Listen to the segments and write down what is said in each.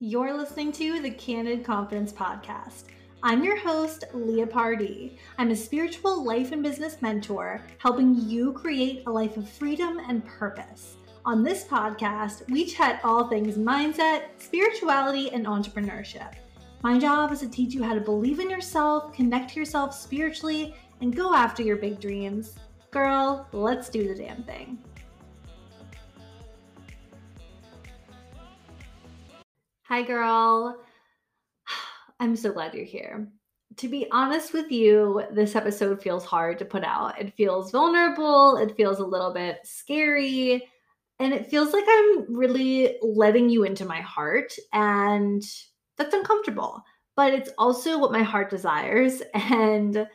You're listening to the Candid Confidence Podcast. I'm your host, Leah Pardee. I'm a spiritual life and business mentor, helping you create a life of freedom and purpose. On this podcast, we chat all things mindset, spirituality, and entrepreneurship. My job is to teach you how to believe in yourself, connect to yourself spiritually, and go after your big dreams. Girl, let's do the damn thing. Hi, girl. I'm so glad you're here. To be honest with you, this episode feels hard to put out. It feels vulnerable, it feels a little bit scary, and it feels like I'm really letting you into my heart, and that's uncomfortable. But it's also what my heart desires. And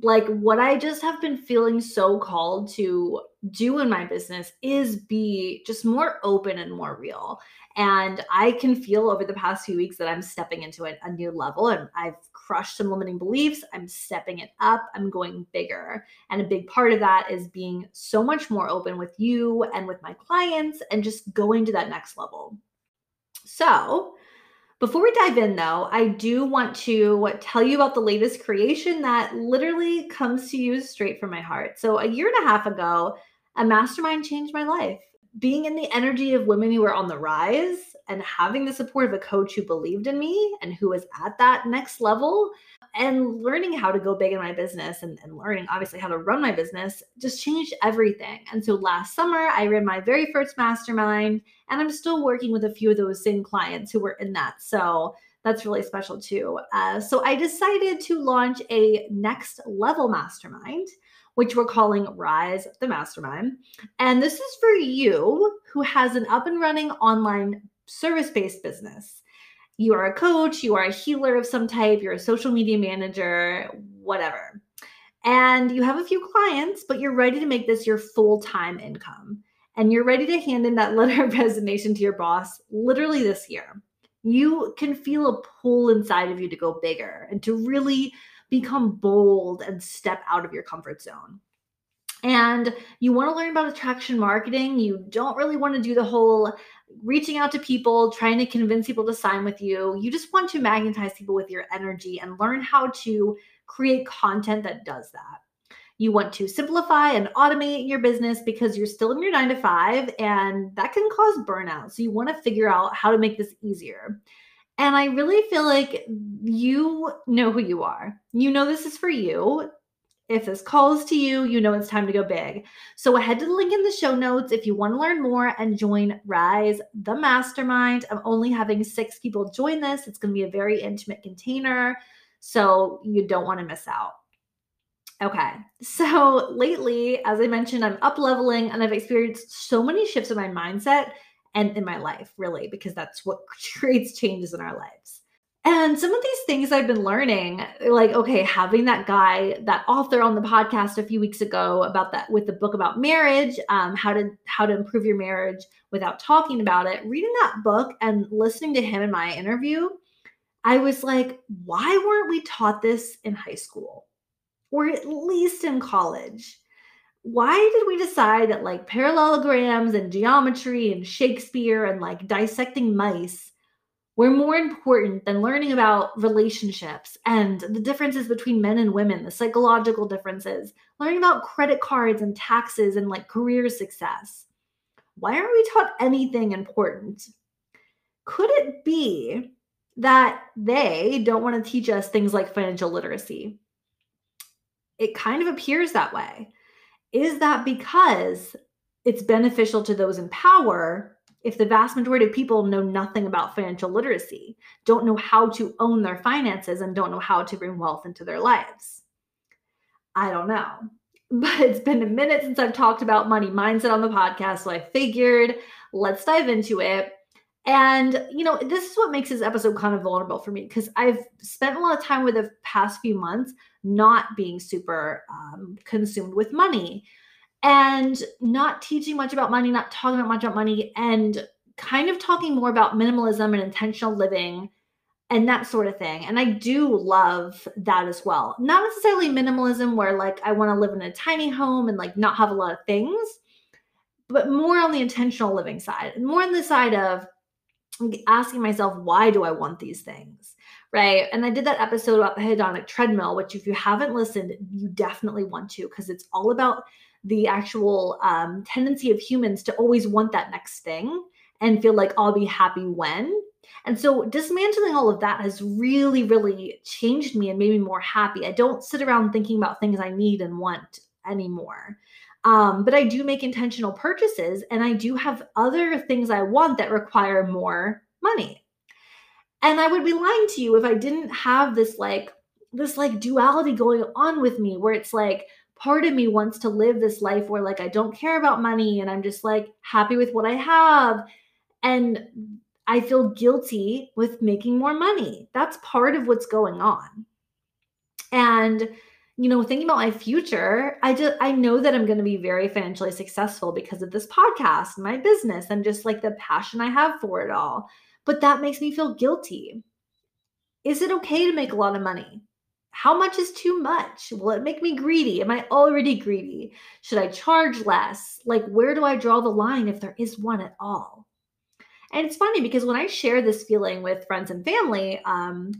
like what I just have been feeling so called to do in my business is be just more open and more real. And I can feel over the past few weeks that I'm stepping into a, a new level and I've crushed some limiting beliefs. I'm stepping it up. I'm going bigger. And a big part of that is being so much more open with you and with my clients and just going to that next level. So, before we dive in, though, I do want to tell you about the latest creation that literally comes to you straight from my heart. So, a year and a half ago, a mastermind changed my life. Being in the energy of women who are on the rise and having the support of a coach who believed in me and who was at that next level and learning how to go big in my business and, and, learning obviously how to run my business just changed everything. And so last summer, I ran my very first mastermind, and I'm still working with a few of those same clients who were in that. So that's really special too. Uh, so I decided to launch a next level mastermind. Which we're calling Rise the Mastermind. And this is for you who has an up and running online service based business you are a coach, you are a healer of some type, you're a social media manager, whatever. And you have a few clients, but you're ready to make this your full time income. And you're ready to hand in that letter of resignation to your boss literally this year. You can feel a pull inside of you to go bigger and to really become bold and step out of your comfort zone and you want to learn about attraction marketing, you don't really want to do the whole reaching out to people, trying to convince people to sign with you. You just want to magnetize people with your energy and learn how to create content that does that. You want to simplify and automate your business because you're still in your nine to five and that can cause burnout. So you want to figure out how to make this easier. And I really feel like you know who you are. You know this is for you. If this calls to you, you know it's time to go big. So head to the link in the show notes if you want to learn more and join Rise the Mastermind. I'm only having six people join this. It's going to be a very intimate container. So you don't want to miss out. Okay. So lately, as I mentioned, I'm up leveling and I've experienced so many shifts in my mindset and in my life, really, because that's what creates changes in our lives. And some of these things I've been learning, like, okay, having that guy, that author on the podcast a few weeks ago about that with the book about marriage, um, how to how to improve your marriage without talking about it. Reading that book and listening to him in my interview, I was like, why weren't we taught this in high school? Or at least in college? Why did we decide that like parallelograms and geometry and Shakespeare and like dissecting mice were more important than learning about relationships and the differences between men and women, the psychological differences, learning about credit cards and taxes and like career success. Why aren't we taught anything important? Could it be that they don't want to teach us things like financial literacy? It kind of appears that way. Is that because it's beneficial to those in power if the vast majority of people know nothing about financial literacy, don't know how to own their finances, and don't know how to bring wealth into their lives? I don't know. But it's been a minute since I've talked about money mindset on the podcast. So I figured let's dive into it. And, you know, this is what makes this episode kind of vulnerable for me because I've spent a lot of time with the past few months not being super um, consumed with money and not teaching much about money, not talking about much about money, and kind of talking more about minimalism and intentional living and that sort of thing. And I do love that as well. Not necessarily minimalism where like I want to live in a tiny home and like not have a lot of things, but more on the intentional living side more on the side of asking myself, why do I want these things? Right. And I did that episode about the hedonic treadmill, which, if you haven't listened, you definitely want to, because it's all about the actual um, tendency of humans to always want that next thing and feel like I'll be happy when. And so dismantling all of that has really, really changed me and made me more happy. I don't sit around thinking about things I need and want anymore. Um, but I do make intentional purchases and I do have other things I want that require more money. And I would be lying to you if I didn't have this like this like duality going on with me where it's like part of me wants to live this life where like I don't care about money and I'm just like happy with what I have and I feel guilty with making more money. That's part of what's going on. And you know, thinking about my future, I just I know that I'm going to be very financially successful because of this podcast, my business, and just like the passion I have for it all. But that makes me feel guilty. Is it okay to make a lot of money? How much is too much? Will it make me greedy? Am I already greedy? Should I charge less? Like, where do I draw the line if there is one at all? And it's funny because when I share this feeling with friends and family um,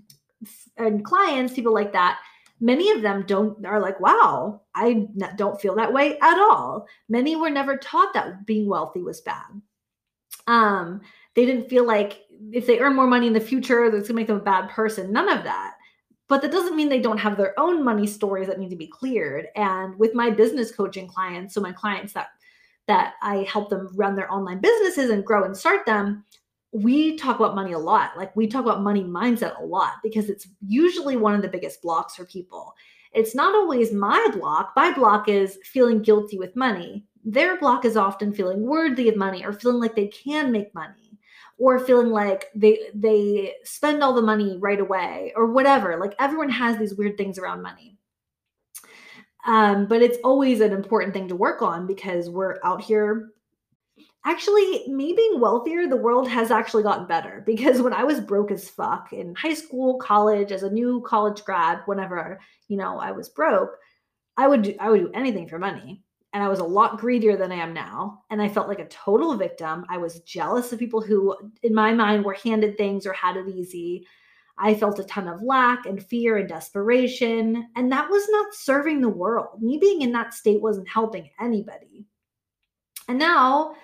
and clients, people like that, many of them don't are like wow i don't feel that way at all. Many were never taught that being wealthy was bad. Um they didn't feel like if they earn more money in the future that's to make them a bad person none of that. But that doesn't mean they don't have their own money stories that need to be cleared. And with my business coaching clients so my clients that that i help them run their online businesses and grow and start them we talk about money a lot. Like we talk about money mindset a lot because it's usually one of the biggest blocks for people. It's not always my block. My block is feeling guilty with money. Their block is often feeling worthy of money or feeling like they can make money or feeling like they they spend all the money right away or whatever. Like everyone has these weird things around money. Um, but it's always an important thing to work on because we're out here actually me being wealthier the world has actually gotten better because when i was broke as fuck in high school college as a new college grad whenever you know i was broke i would do i would do anything for money and i was a lot greedier than i am now and i felt like a total victim i was jealous of people who in my mind were handed things or had it easy I felt a ton of lack and fear and desperation, and that was not serving the world. Me being in that state wasn't helping anybody. And now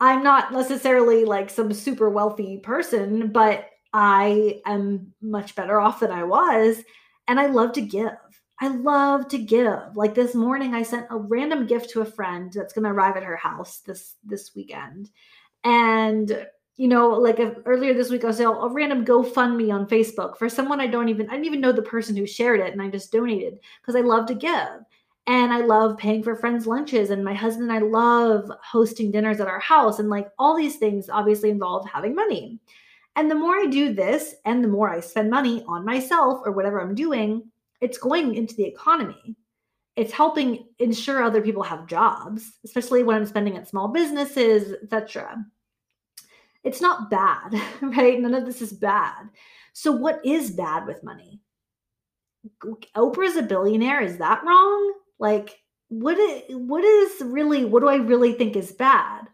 I'm not necessarily like some super wealthy person, but I am much better off than I was. And I love to give. I love to give. Like this morning, I sent a random gift to a friend that's going to arrive at her house this this weekend, and you know, like earlier this week, I said oh, a random GoFundMe on Facebook for someone I don't even I didn't even know the person who shared it, and I just donated because I love to give. And I love paying for friends' lunches. And my husband and I love hosting dinners at our house. And like all these things obviously involve having money. And the more I do this and the more I spend money on myself or whatever I'm doing, it's going into the economy. It's helping ensure other people have jobs, especially when I'm spending at small businesses, etc. It's not bad, right? None of this is bad. So what is bad with money? Oprah's a billionaire. Is that wrong? Like, what is, what is really, what do I really think is bad?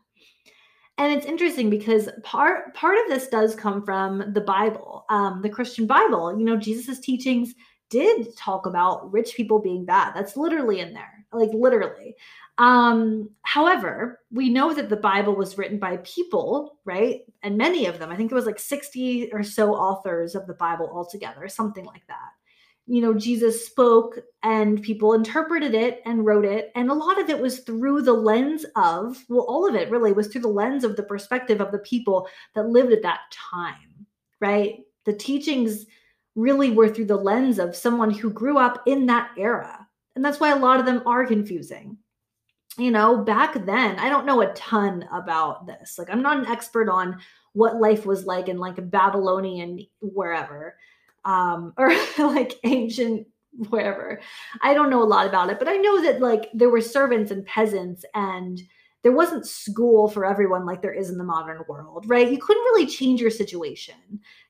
And it's interesting because part part of this does come from the Bible, um, the Christian Bible. You know, Jesus's teachings did talk about rich people being bad. That's literally in there, like literally. Um, however, we know that the Bible was written by people, right? And many of them, I think it was like 60 or so authors of the Bible altogether, something like that you know, Jesus spoke and people interpreted it and wrote it. And a lot of it was through the lens of, well, all of it really was through the lens of the perspective of the people that lived at that time, right? The teachings really were through the lens of someone who grew up in that era. And that's why a lot of them are confusing. You know, back then, I don't know a ton about this. Like, I'm not an expert on what life was like in like Babylonian wherever um, or like ancient wherever. I don't know a lot about it, but I know that like there were servants and peasants and there wasn't school for everyone like there is in the modern world, right? You couldn't really change your situation.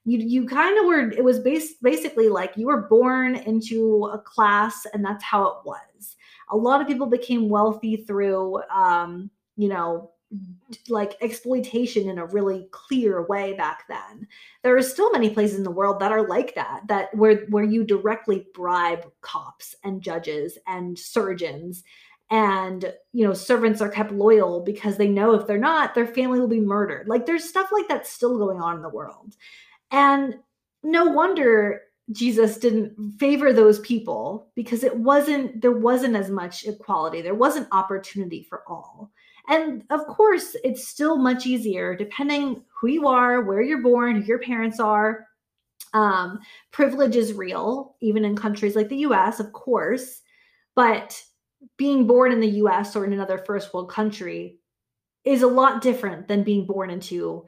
You you kind of were it was based basically like you were born into a class and that's how it was. A lot of people became wealthy through um, you know, like exploitation in a really clear way back then there are still many places in the world that are like that that where where you directly bribe cops and judges and surgeons and you know servants are kept loyal because they know if they're not their family will be murdered like there's stuff like that still going on in the world and no wonder Jesus didn't favor those people because it wasn't there wasn't as much equality. There wasn't opportunity for all. And of course, it's still much easier depending who you are, where you're born, who your parents are. Um, privilege is real, even in countries like the US, of course. But being born in the US or in another first world country is a lot different than being born into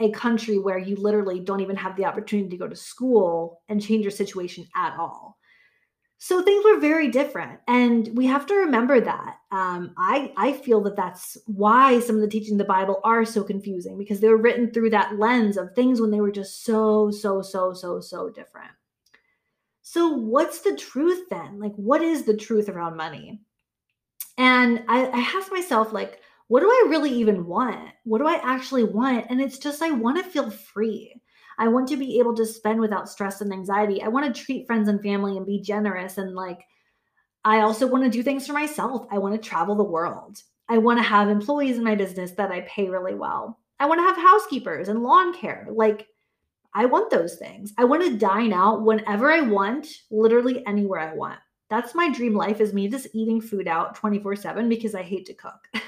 a country where you literally don't even have the opportunity to go to school and change your situation at all. So things were very different, and we have to remember that. Um, I I feel that that's why some of the teaching of the Bible are so confusing because they were written through that lens of things when they were just so so so so so different. So what's the truth then? Like, what is the truth around money? And I, I asked myself, like, what do I really even want? What do I actually want? And it's just, I want to feel free. I want to be able to spend without stress and anxiety. I want to treat friends and family and be generous. And like, I also want to do things for myself. I want to travel the world. I want to have employees in my business that I pay really well. I want to have housekeepers and lawn care. Like, I want those things. I want to dine out whenever I want, literally anywhere I want. That's my dream life is me just eating food out 24/7 because I hate to cook.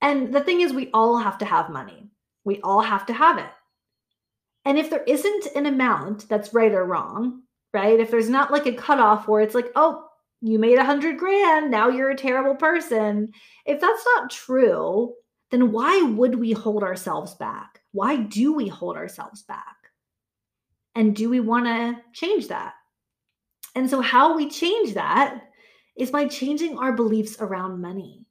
And the thing is, we all have to have money. We all have to have it. And if there isn't an amount that's right or wrong, right? If there's not like a cutoff where it's like, oh, you made a hundred grand, now you're a terrible person. If that's not true, then why would we hold ourselves back? Why do we hold ourselves back? And do we want to change that? And so, how we change that is by changing our beliefs around money.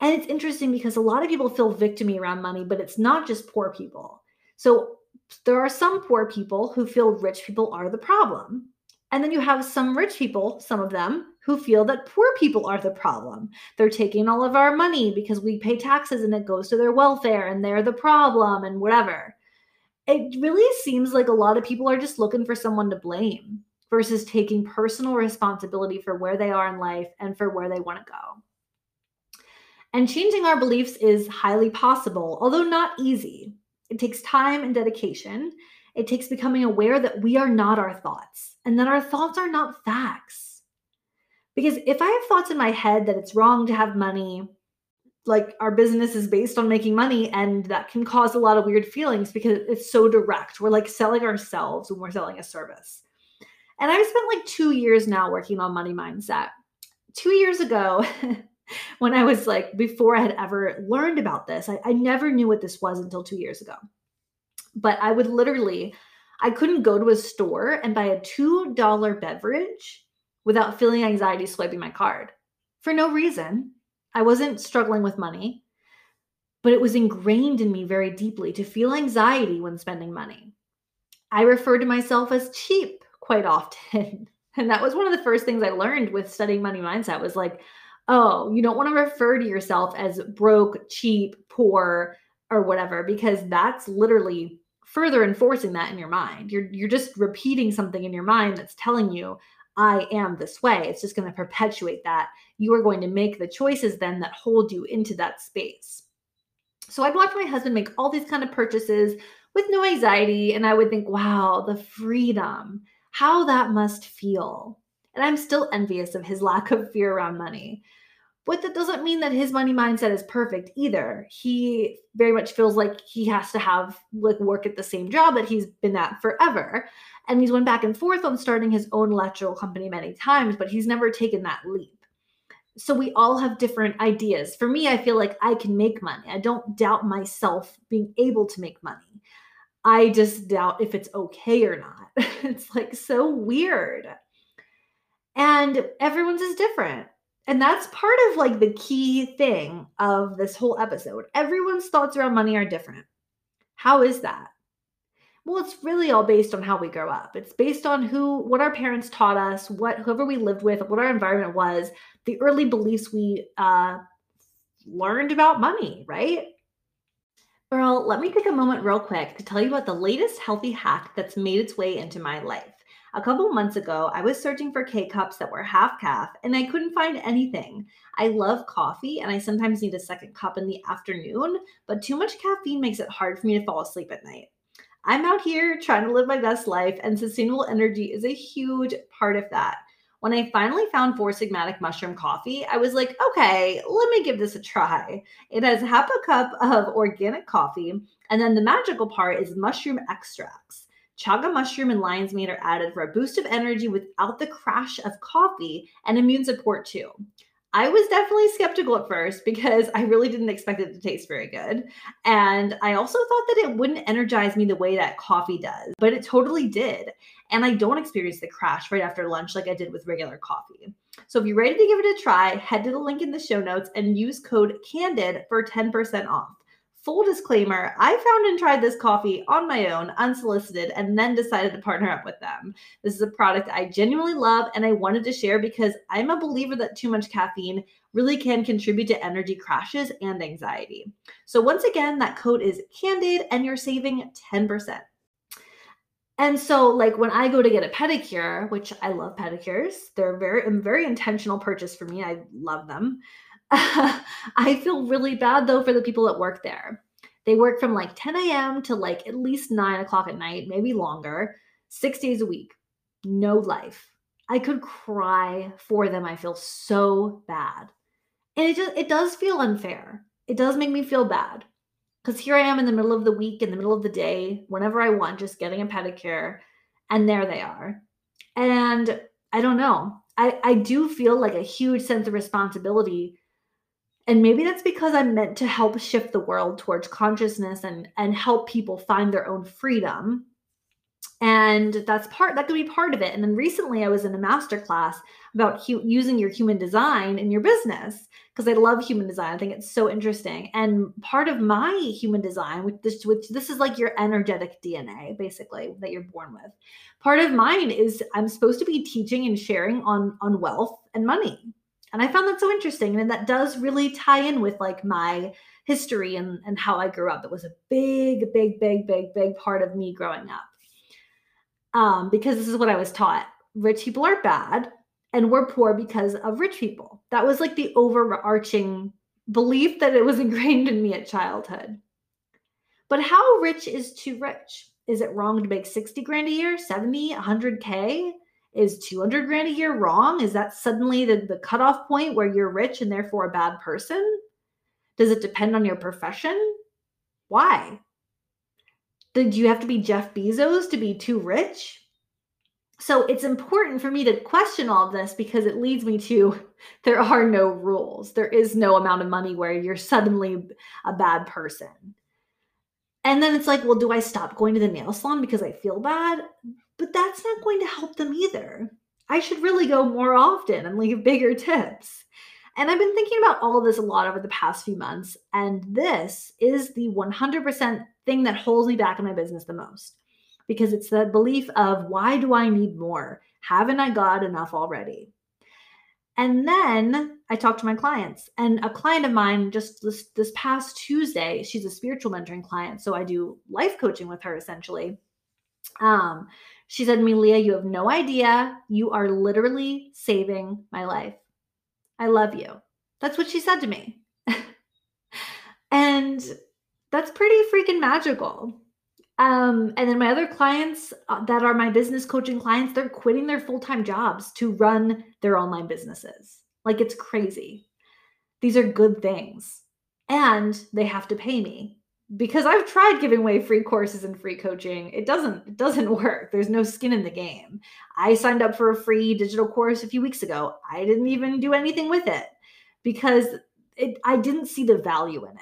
And it's interesting because a lot of people feel victimy around money, but it's not just poor people. So there are some poor people who feel rich people are the problem. And then you have some rich people, some of them, who feel that poor people are the problem. They're taking all of our money because we pay taxes and it goes to their welfare and they're the problem and whatever. It really seems like a lot of people are just looking for someone to blame versus taking personal responsibility for where they are in life and for where they want to go. And changing our beliefs is highly possible, although not easy. It takes time and dedication. It takes becoming aware that we are not our thoughts and that our thoughts are not facts. Because if I have thoughts in my head that it's wrong to have money, like our business is based on making money, and that can cause a lot of weird feelings because it's so direct. We're like selling ourselves when we're selling a service. And I've spent like two years now working on money mindset. Two years ago, when I was like, before I had ever learned about this, I, I never knew what this was until two years ago. But I would literally, I couldn't go to a store and buy a $2 beverage without feeling anxiety swiping my card for no reason. I wasn't struggling with money, but it was ingrained in me very deeply to feel anxiety when spending money. I referred to myself as cheap quite often. And that was one of the first things I learned with studying money mindset was like, oh, you don't want to refer to yourself as broke, cheap, poor, or whatever, because that's literally further enforcing that in your mind. You're you're just repeating something in your mind that's telling you, I am this way. It's just going to perpetuate that. You are going to make the choices then that hold you into that space. So I'd watch my husband make all these kind of purchases with no anxiety. And I would think, wow, the freedom, how that must feel. And I'm still envious of his lack of fear around money. But that doesn't mean that his money mindset is perfect either. He very much feels like he has to have like work at the same job that he's been at forever. And he's went back and forth on starting his own electrical company many times, but he's never taken that leap. So we all have different ideas. For me, I feel like I can make money. I don't doubt myself being able to make money. I just doubt if it's okay or not. it's like so weird. And everyone's is different. And that's part of like the key thing of this whole episode. Everyone's thoughts around money are different. How is that? Well, it's really all based on how we grow up. It's based on who, what our parents taught us, what whoever we lived with, what our environment was, the early beliefs we uh, learned about money, right? Girl, let me take a moment real quick to tell you about the latest healthy hack that's made its way into my life. A couple months ago, I was searching for K cups that were half caff and I couldn't find anything. I love coffee and I sometimes need a second cup in the afternoon, but too much caffeine makes it hard for me to fall asleep at night. I'm out here trying to live my best life, and sustainable energy is a huge part of that. When I finally found Four Sigmatic Mushroom Coffee, I was like, okay, let me give this a try. It has half a cup of organic coffee, and then the magical part is mushroom extracts. Chaga mushroom and lion's mane are added for a boost of energy without the crash of coffee and immune support too. I was definitely skeptical at first because I really didn't expect it to taste very good. And I also thought that it wouldn't energize me the way that coffee does, but it totally did. And I don't experience the crash right after lunch like I did with regular coffee. So if you're ready to give it a try, head to the link in the show notes and use code CANDID for 10% off. Full disclaimer I found and tried this coffee on my own, unsolicited, and then decided to partner up with them. This is a product I genuinely love and I wanted to share because I'm a believer that too much caffeine really can contribute to energy crashes and anxiety. So, once again, that code is CANDID and you're saving 10%. And so, like when I go to get a pedicure, which I love pedicures, they're very, very intentional purchase for me. I love them. I feel really bad though for the people that work there. They work from like 10 a.m. to like at least nine o'clock at night, maybe longer, six days a week, no life. I could cry for them. I feel so bad. And it just it does feel unfair. It does make me feel bad. Because here I am in the middle of the week, in the middle of the day, whenever I want, just getting a pedicure, and there they are. And I don't know. I, I do feel like a huge sense of responsibility and maybe that's because i'm meant to help shift the world towards consciousness and and help people find their own freedom. And that's part that could be part of it. And then recently i was in a master class about hu- using your human design in your business because i love human design. I think it's so interesting. And part of my human design which this which this is like your energetic dna basically that you're born with. Part of mine is i'm supposed to be teaching and sharing on on wealth and money and I found that so interesting. And that does really tie in with like my history and, and how I grew up. that was a big, big, big, big, big part of me growing up. Um, because this is what I was taught. Rich people are bad and we're poor because of rich people. That was like the overarching belief that it was ingrained in me at childhood. But how rich is too rich? Is it wrong to make 60 grand a year, 70, 100K? Is 200 grand a year wrong? Is that suddenly the, the cutoff point where you're rich and therefore a bad person? Does it depend on your profession? Why? Did you have to be Jeff Bezos to be too rich? So it's important for me to question all of this because it leads me to there are no rules. There is no amount of money where you're suddenly a bad person. And then it's like, well, do I stop going to the nail salon because I feel bad? But that's not going to help them either. I should really go more often and leave bigger tips. And I've been thinking about all of this a lot over the past few months. And this is the 100% thing that holds me back in my business the most because it's the belief of why do I need more? Haven't I got enough already? And then I talked to my clients, and a client of mine just this, this past Tuesday, she's a spiritual mentoring client. So I do life coaching with her essentially. Um, she said Melia, you have no idea. You are literally saving my life. I love you. That's what she said to me. and that's pretty freaking magical. Um, and then my other clients uh, that are my business coaching clients, they're quitting their full time jobs to run their online businesses. Like it's crazy. These are good things. And they have to pay me because I've tried giving away free courses and free coaching. It doesn't it doesn't work. There's no skin in the game. I signed up for a free digital course a few weeks ago. I didn't even do anything with it because it I didn't see the value in it.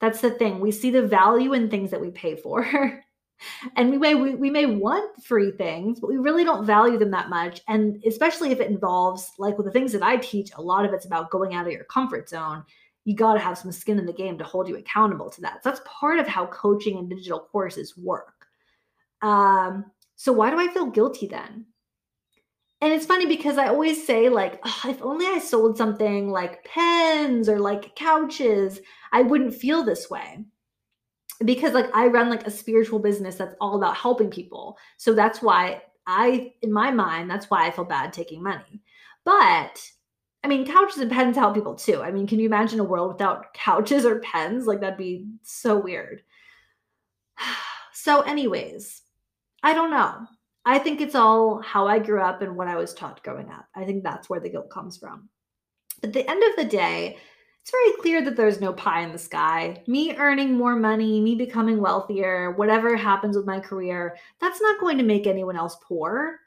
That's the thing. We see the value in things that we pay for. and we may we, we may want free things, but we really don't value them that much. And especially if it involves like with the things that I teach, a lot of it's about going out of your comfort zone you got to have some skin in the game to hold you accountable to that. So that's part of how coaching and digital courses work. Um, so why do I feel guilty then? And it's funny because I always say, like, "Ugh, if only I sold something like pens or like couches, I wouldn't feel this way. Because like I run like a spiritual business that's all about helping people. So that's why I, in my mind, that's why I feel bad taking money. But I mean, couches and pens help people too. I mean, can you imagine a world without couches or pens? Like, that'd be so weird. So, anyways, I don't know. I think it's all how I grew up and what I was taught growing up. I think that's where the guilt comes from. But at the end of the day, it's very clear that there's no pie in the sky. Me earning more money, me becoming wealthier, whatever happens with my career, that's not going to make anyone else poor.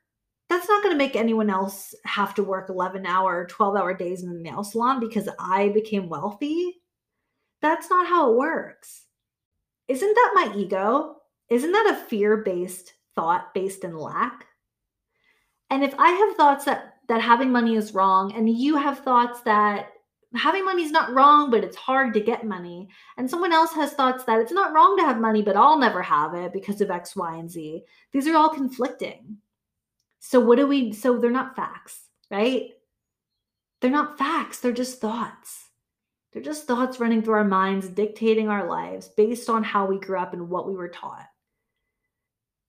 That's not going to make anyone else have to work 11 hour, 12 hour days in the nail salon because I became wealthy. That's not how it works. Isn't that my ego? Isn't that a fear based thought based in lack? And if I have thoughts that that having money is wrong and you have thoughts that having money is not wrong but it's hard to get money and someone else has thoughts that it's not wrong to have money but I'll never have it because of X Y and Z. These are all conflicting. So what do we so they're not facts, right? They're not facts, they're just thoughts. They're just thoughts running through our minds, dictating our lives based on how we grew up and what we were taught.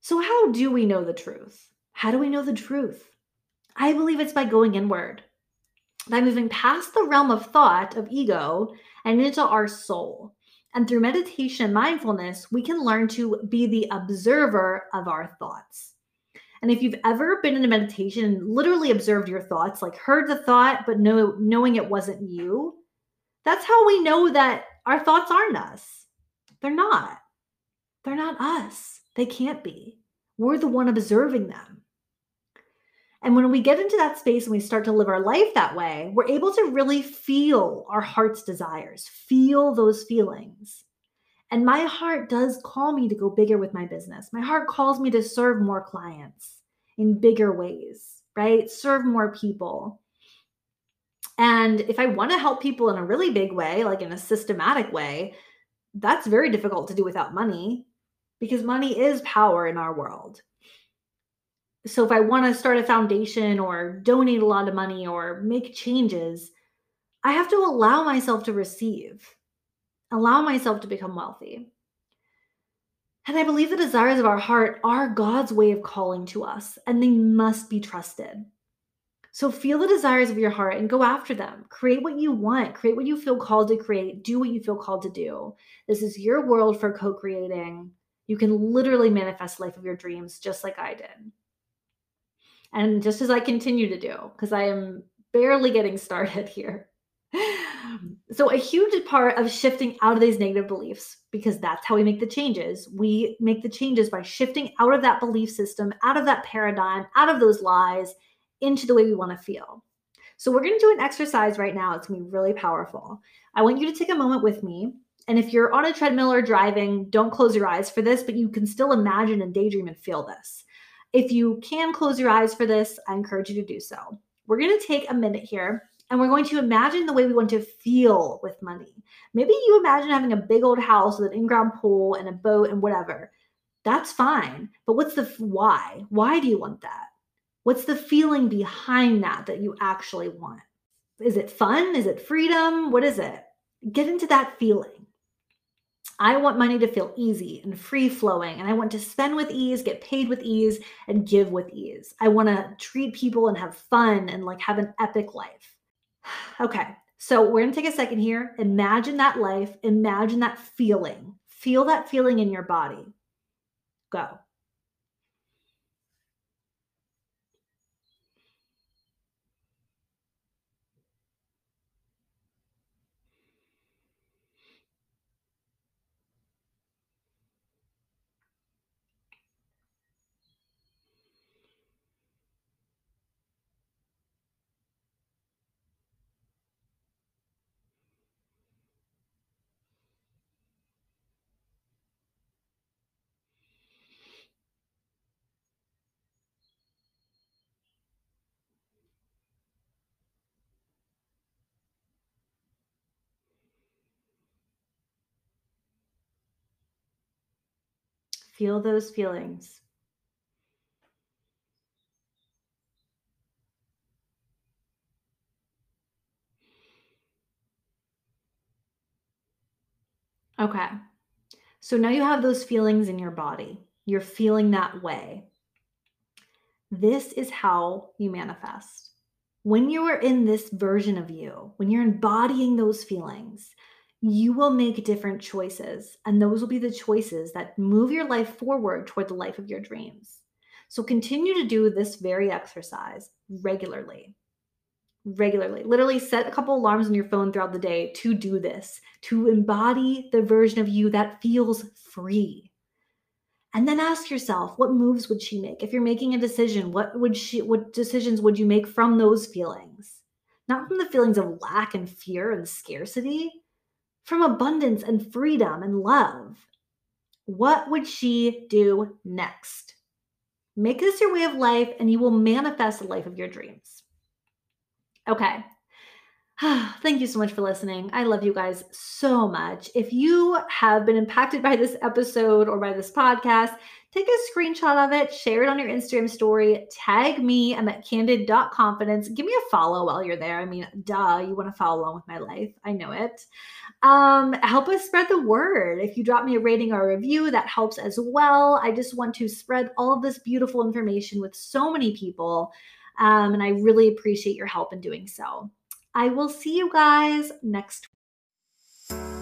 So, how do we know the truth? How do we know the truth? I believe it's by going inward, by moving past the realm of thought, of ego, and into our soul. And through meditation and mindfulness, we can learn to be the observer of our thoughts. And if you've ever been in a meditation and literally observed your thoughts, like heard the thought, but know, knowing it wasn't you, that's how we know that our thoughts aren't us. They're not. They're not us. They can't be. We're the one observing them. And when we get into that space and we start to live our life that way, we're able to really feel our heart's desires, feel those feelings. And my heart does call me to go bigger with my business. My heart calls me to serve more clients in bigger ways, right? Serve more people. And if I want to help people in a really big way, like in a systematic way, that's very difficult to do without money because money is power in our world. So if I want to start a foundation or donate a lot of money or make changes, I have to allow myself to receive, allow myself to become wealthy. And I believe the desires of our heart are God's way of calling to us, and they must be trusted. So feel the desires of your heart and go after them. Create what you want, create what you feel called to create, do what you feel called to do. This is your world for co creating you can literally manifest life of your dreams just like I did. And just as I continue to do, because I am barely getting started here. So, a huge part of shifting out of these negative beliefs, because that's how we make the changes, we make the changes by shifting out of that belief system, out of that paradigm, out of those lies into the way we want to feel. So, we're going to do an exercise right now. It's going to be really powerful. I want you to take a moment with me and if you're on a treadmill or driving, don't close your eyes for this, but you can still imagine and daydream and feel this. If you can close your eyes for this, I encourage you to do so. We're going to take a minute here and we're going to imagine the way we want to feel with money. Maybe you imagine having a big old house with an in ground pool and a boat and whatever. That's fine. But what's the why? Why do you want that? What's the feeling behind that that you actually want? Is it fun? Is it freedom? What is it? Get into that feeling. I want money to feel easy and free flowing, and I want to spend with ease, get paid with ease, and give with ease. I want to treat people and have fun and like have an epic life. Okay, so we're gonna take a second here. Imagine that life, imagine that feeling. Feel that feeling in your body. Go. Feel those feelings. Okay. So now you have those feelings in your body. You're feeling that way. This is how you manifest. When you are in this version of you, when you're embodying those feelings, you will make different choices. And those will be the choices that move your life forward toward the life of your dreams. So continue to do this very exercise regularly. Regularly. Literally set a couple alarms on your phone throughout the day to do this, to embody the version of you that feels free. And then ask yourself, what moves would she make? If you're making a decision, what would she what decisions would you make from those feelings? Not from the feelings of lack and fear and scarcity, from abundance and freedom and love. What would she do next? Make this your way of life and you will manifest the life of your dreams. Okay. Thank you so much for listening. I love you guys so much. If you have been impacted by this episode or by this podcast, take a screenshot of it, share it on your Instagram story, tag me. I'm at candid.confidence. Give me a follow while you're there. I mean, duh, you want to follow along with my life. I know it. Um, help us spread the word. If you drop me a rating or a review, that helps as well. I just want to spread all of this beautiful information with so many people. Um, and I really appreciate your help in doing so. I will see you guys next week.